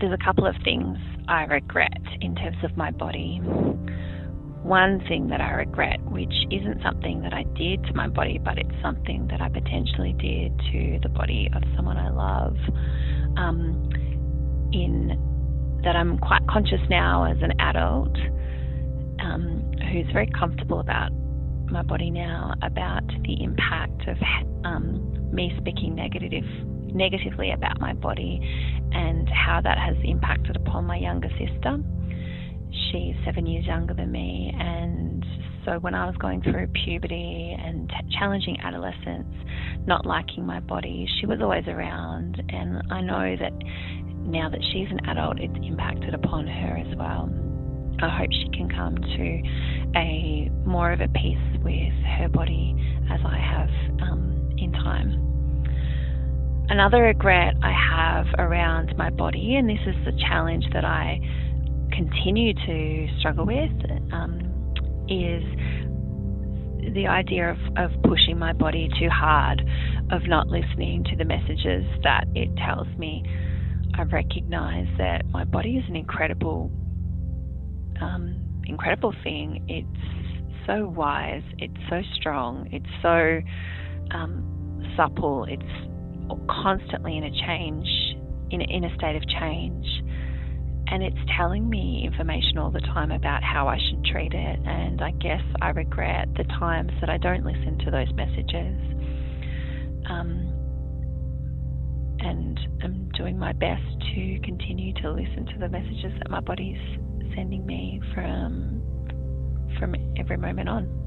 there's a couple of things I regret in terms of my body. One thing that I regret, which isn't something that I did to my body, but it's something that I potentially did to the body of someone I love, um, in that I'm quite conscious now as an adult um, who's very comfortable about my body now about the impact of negative negatively about my body and how that has impacted upon my younger sister. She's seven years younger than me, and so when I was going through puberty and t- challenging adolescence, not liking my body, she was always around, and I know that now that she's an adult, it's impacted upon her as well. I hope she can come to a more of a peace with her body as I have um. Another regret I have around my body, and this is the challenge that I continue to struggle with, um, is the idea of, of pushing my body too hard, of not listening to the messages that it tells me. I recognize that my body is an incredible, um, incredible thing. It's so wise. It's so strong. It's so um, supple. It's constantly in a change, in, in a state of change. And it's telling me information all the time about how I should treat it. And I guess I regret the times that I don't listen to those messages. Um, and I'm doing my best to continue to listen to the messages that my body's sending me from from every moment on.